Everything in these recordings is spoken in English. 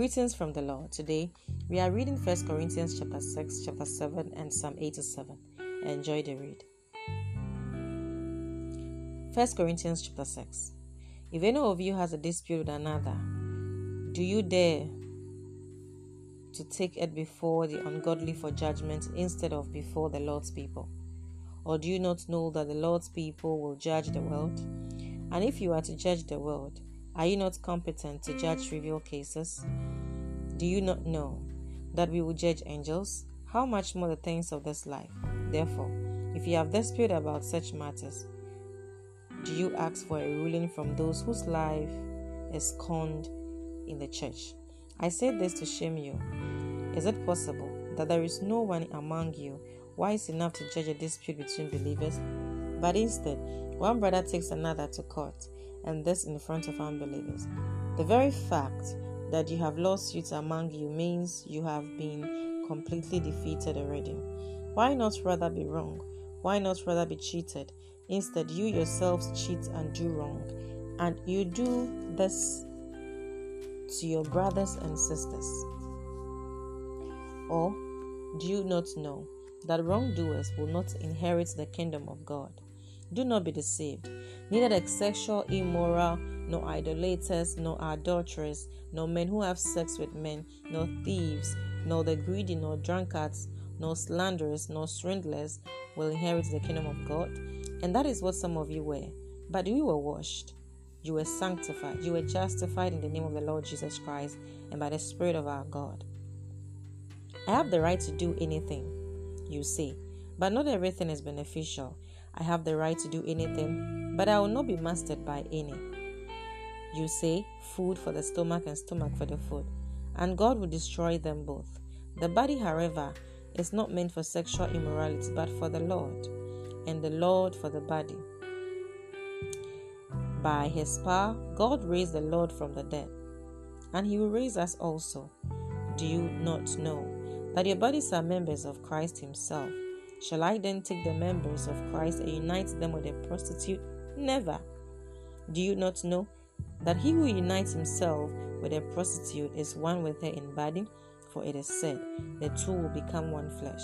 Greetings from the Lord. Today we are reading 1 Corinthians chapter 6, chapter 7, and Psalm 87. Enjoy the read. 1 Corinthians chapter 6. If any of you has a dispute with another, do you dare to take it before the ungodly for judgment instead of before the Lord's people? Or do you not know that the Lord's people will judge the world? And if you are to judge the world, are you not competent to judge trivial cases? Do you not know that we will judge angels? How much more the things of this life? Therefore, if you have dispute about such matters, do you ask for a ruling from those whose life is scorned in the church? I say this to shame you. Is it possible that there is no one among you wise enough to judge a dispute between believers? But instead, one brother takes another to court and this in front of unbelievers. The very fact that you have lawsuits among you means you have been completely defeated already. Why not rather be wrong? Why not rather be cheated? Instead, you yourselves cheat and do wrong. And you do this to your brothers and sisters. Or do you not know that wrongdoers will not inherit the kingdom of God? Do not be deceived. Neither the sexual immoral, nor idolaters, nor adulterers, nor men who have sex with men, nor thieves, nor the greedy, nor drunkards, nor slanderers, nor swindlers will inherit the kingdom of God. And that is what some of you were. But you were washed, you were sanctified, you were justified in the name of the Lord Jesus Christ and by the Spirit of our God. I have the right to do anything, you say, but not everything is beneficial. I have the right to do anything, but I will not be mastered by any. You say, food for the stomach and stomach for the food, and God will destroy them both. The body, however, is not meant for sexual immorality, but for the Lord, and the Lord for the body. By his power, God raised the Lord from the dead, and he will raise us also. Do you not know that your bodies are members of Christ himself? Shall I then take the members of Christ and unite them with a prostitute? Never. Do you not know that he who unites himself with a prostitute is one with her in body? For it is said, the two will become one flesh.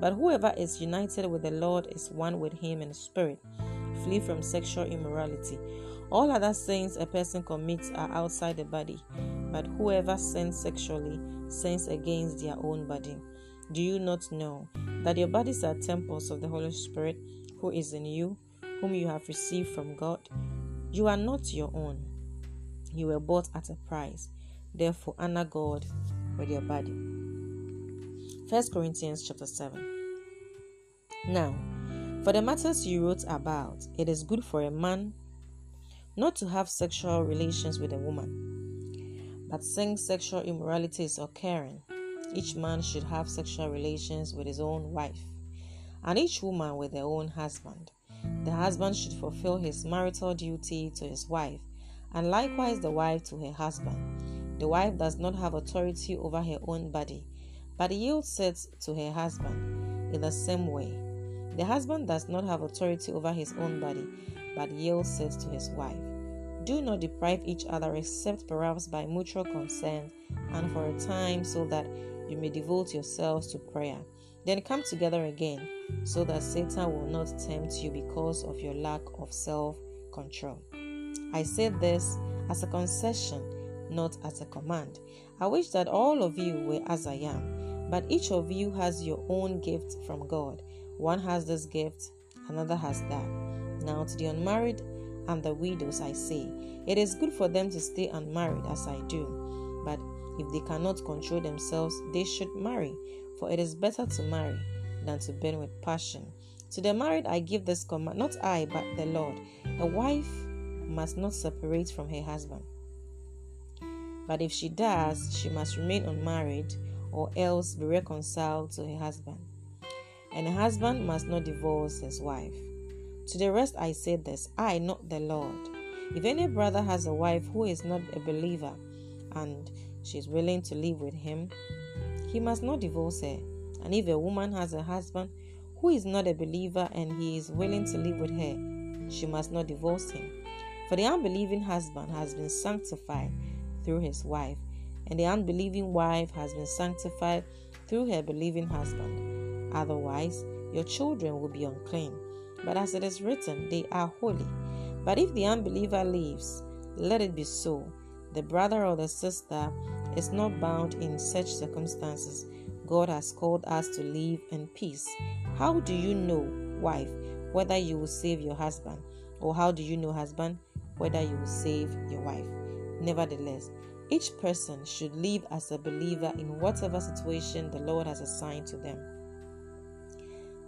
But whoever is united with the Lord is one with him in spirit. Flee from sexual immorality. All other sins a person commits are outside the body, but whoever sins sexually sins against their own body. Do you not know that your bodies are temples of the Holy Spirit who is in you, whom you have received from God? You are not your own. You were bought at a price. Therefore, honor God with your body. 1 Corinthians chapter 7. Now, for the matters you wrote about, it is good for a man not to have sexual relations with a woman. But since sexual immorality is occurring, each man should have sexual relations with his own wife, and each woman with their own husband. The husband should fulfill his marital duty to his wife, and likewise the wife to her husband. The wife does not have authority over her own body, but yields it to her husband. In the same way, the husband does not have authority over his own body, but yields it to his wife. Do not deprive each other except perhaps by mutual consent and for a time so that you may devote yourselves to prayer. Then come together again, so that Satan will not tempt you because of your lack of self control. I say this as a concession, not as a command. I wish that all of you were as I am, but each of you has your own gift from God. One has this gift, another has that. Now, to the unmarried and the widows, I say, it is good for them to stay unmarried as I do, but if they cannot control themselves, they should marry, for it is better to marry than to burn with passion. To the married, I give this command, not I, but the Lord. A wife must not separate from her husband. But if she does, she must remain unmarried or else be reconciled to her husband. And a husband must not divorce his wife. To the rest, I say this I, not the Lord. If any brother has a wife who is not a believer, and she is willing to live with him, he must not divorce her. And if a woman has a husband who is not a believer and he is willing to live with her, she must not divorce him. For the unbelieving husband has been sanctified through his wife, and the unbelieving wife has been sanctified through her believing husband. Otherwise, your children will be unclean. But as it is written, they are holy. But if the unbeliever leaves, let it be so. The brother or the sister is not bound in such circumstances. God has called us to live in peace. How do you know, wife, whether you will save your husband? Or how do you know, husband, whether you will save your wife? Nevertheless, each person should live as a believer in whatever situation the Lord has assigned to them,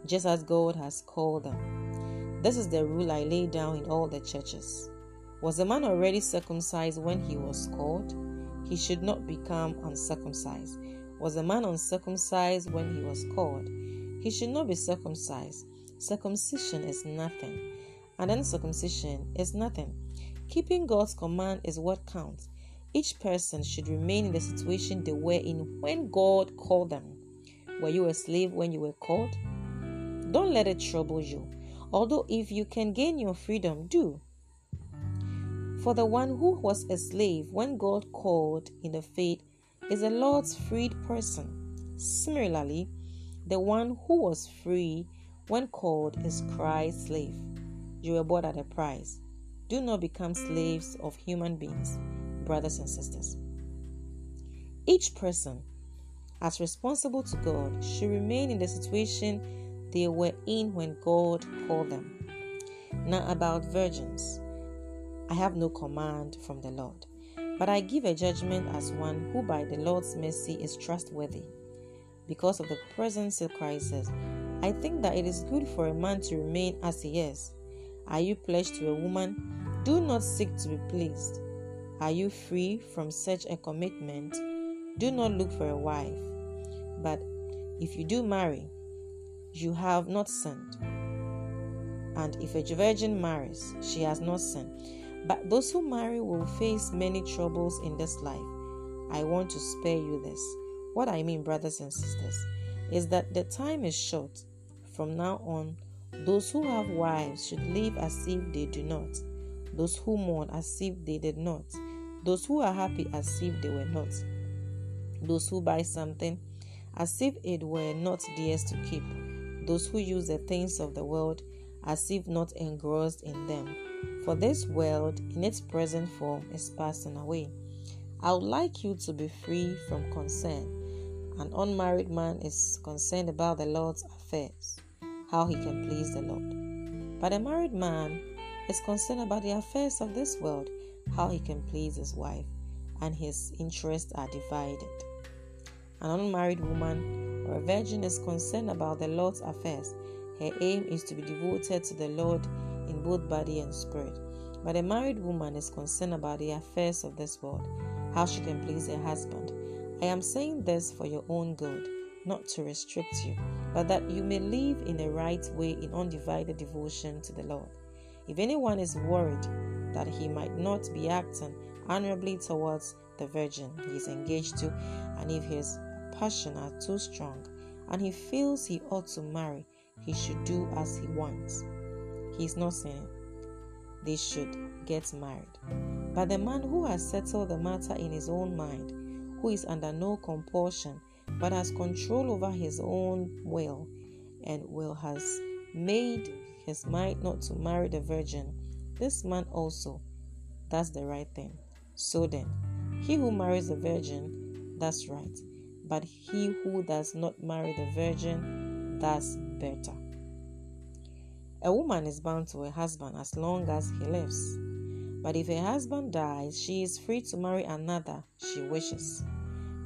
just as God has called them. This is the rule I lay down in all the churches. Was a man already circumcised when he was called? He should not become uncircumcised. Was a man uncircumcised when he was called? He should not be circumcised. Circumcision is nothing, and uncircumcision is nothing. Keeping God's command is what counts. Each person should remain in the situation they were in when God called them. Were you a slave when you were called? Don't let it trouble you. Although, if you can gain your freedom, do. For the one who was a slave when God called in the faith is the Lord's freed person. Similarly, the one who was free when called is Christ's slave. You were bought at a price. Do not become slaves of human beings, brothers and sisters. Each person, as responsible to God, should remain in the situation they were in when God called them. Now, about virgins. I have no command from the Lord, but I give a judgment as one who by the Lord's mercy is trustworthy. Because of the present crisis, I think that it is good for a man to remain as he is. Are you pledged to a woman? Do not seek to be pleased. Are you free from such a commitment? Do not look for a wife. But if you do marry, you have not sinned. And if a virgin marries, she has not sinned. But those who marry will face many troubles in this life. I want to spare you this. What I mean, brothers and sisters, is that the time is short. From now on, those who have wives should live as if they do not, those who mourn as if they did not, those who are happy as if they were not, those who buy something as if it were not theirs to keep, those who use the things of the world as if not engrossed in them for this world in its present form is passing away. I would like you to be free from concern. An unmarried man is concerned about the Lord's affairs, how he can please the Lord. But a married man is concerned about the affairs of this world, how he can please his wife, and his interests are divided. An unmarried woman or a virgin is concerned about the Lord's affairs. Her aim is to be devoted to the Lord in both body and spirit. But a married woman is concerned about the affairs of this world, how she can please her husband. I am saying this for your own good, not to restrict you, but that you may live in the right way in undivided devotion to the Lord. If anyone is worried that he might not be acting honorably towards the virgin he is engaged to, and if his passion are too strong, and he feels he ought to marry, he should do as he wants. He's not saying they should get married. But the man who has settled the matter in his own mind, who is under no compulsion, but has control over his own will, and will has made his mind not to marry the virgin, this man also does the right thing. So then, he who marries the virgin that's right, but he who does not marry the virgin does better. A woman is bound to her husband as long as he lives. But if her husband dies, she is free to marry another she wishes.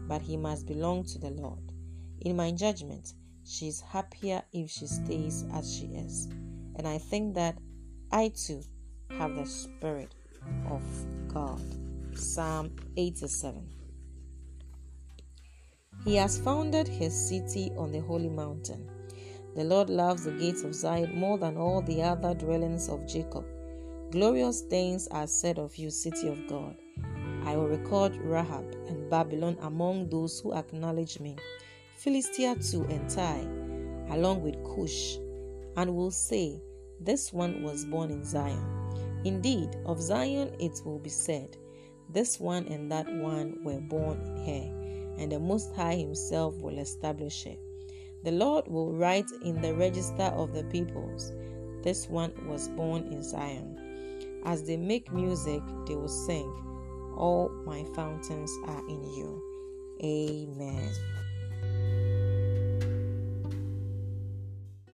But he must belong to the Lord. In my judgment, she is happier if she stays as she is. And I think that I too have the Spirit of God. Psalm 87. He has founded his city on the holy mountain. The Lord loves the gates of Zion more than all the other dwellings of Jacob. Glorious things are said of you, city of God. I will record Rahab and Babylon among those who acknowledge me, Philistia too and Tyre, along with Cush, and will say, This one was born in Zion. Indeed, of Zion it will be said, This one and that one were born in and the Most High Himself will establish it. The Lord will write in the register of the peoples, This one was born in Zion. As they make music, they will sing, All my fountains are in you. Amen.